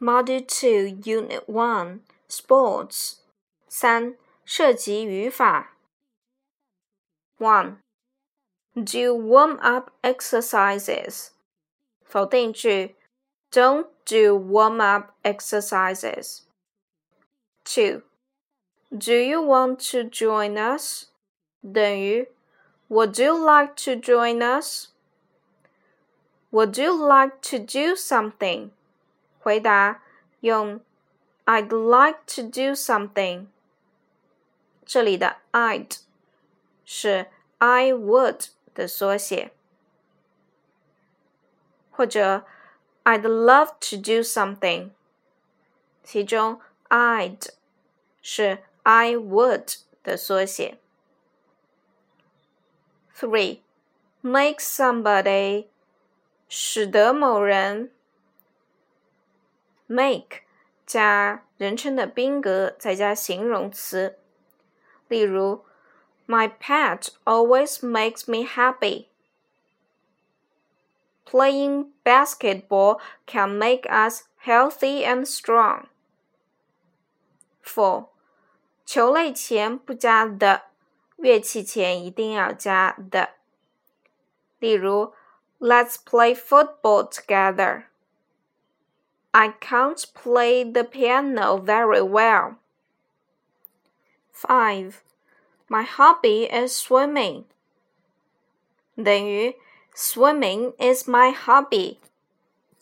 Module Two, Unit One, Sports. 三、涉及语法。One. Do warm-up exercises. 否定句 Don't do warm-up exercises. Two. Do you want to join us? 等于 Would you like to join us? Would you like to do something? 回答用 I'd like to do something。这里的 I'd 是 I would 的缩写，或者 I'd love to do something。其中 I'd 是 I would 的缩写。Three, make somebody 使得某人 make 加人称的宾格，再加形容词。例如，My pet always makes me happy. Playing basketball can make us healthy and strong. For 球类前不加 the，，乐器前一定要加 the。例如，Let's play football together. I can't play the piano very well. 5. My hobby is swimming. 等于 Swimming is my hobby.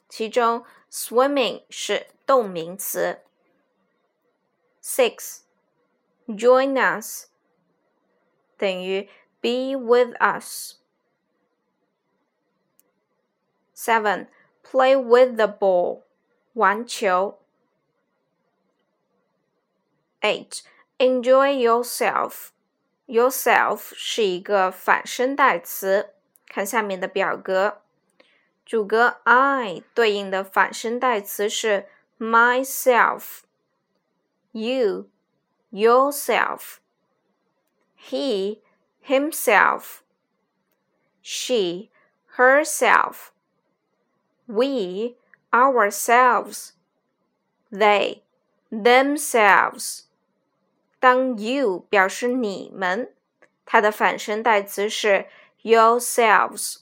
其中 swimming 是动名词。6. Join us 等于 be with us. 7. Play with the ball 玩球. Enjoy yourself. Yourself 是一个反身代词，看下面的表格。主格 I 对应的反身代词是 myself, you, yourself, he, himself, she, herself, we, ourselves, they, themselves。当 you 表示你们，它的反身代词是 yourselves。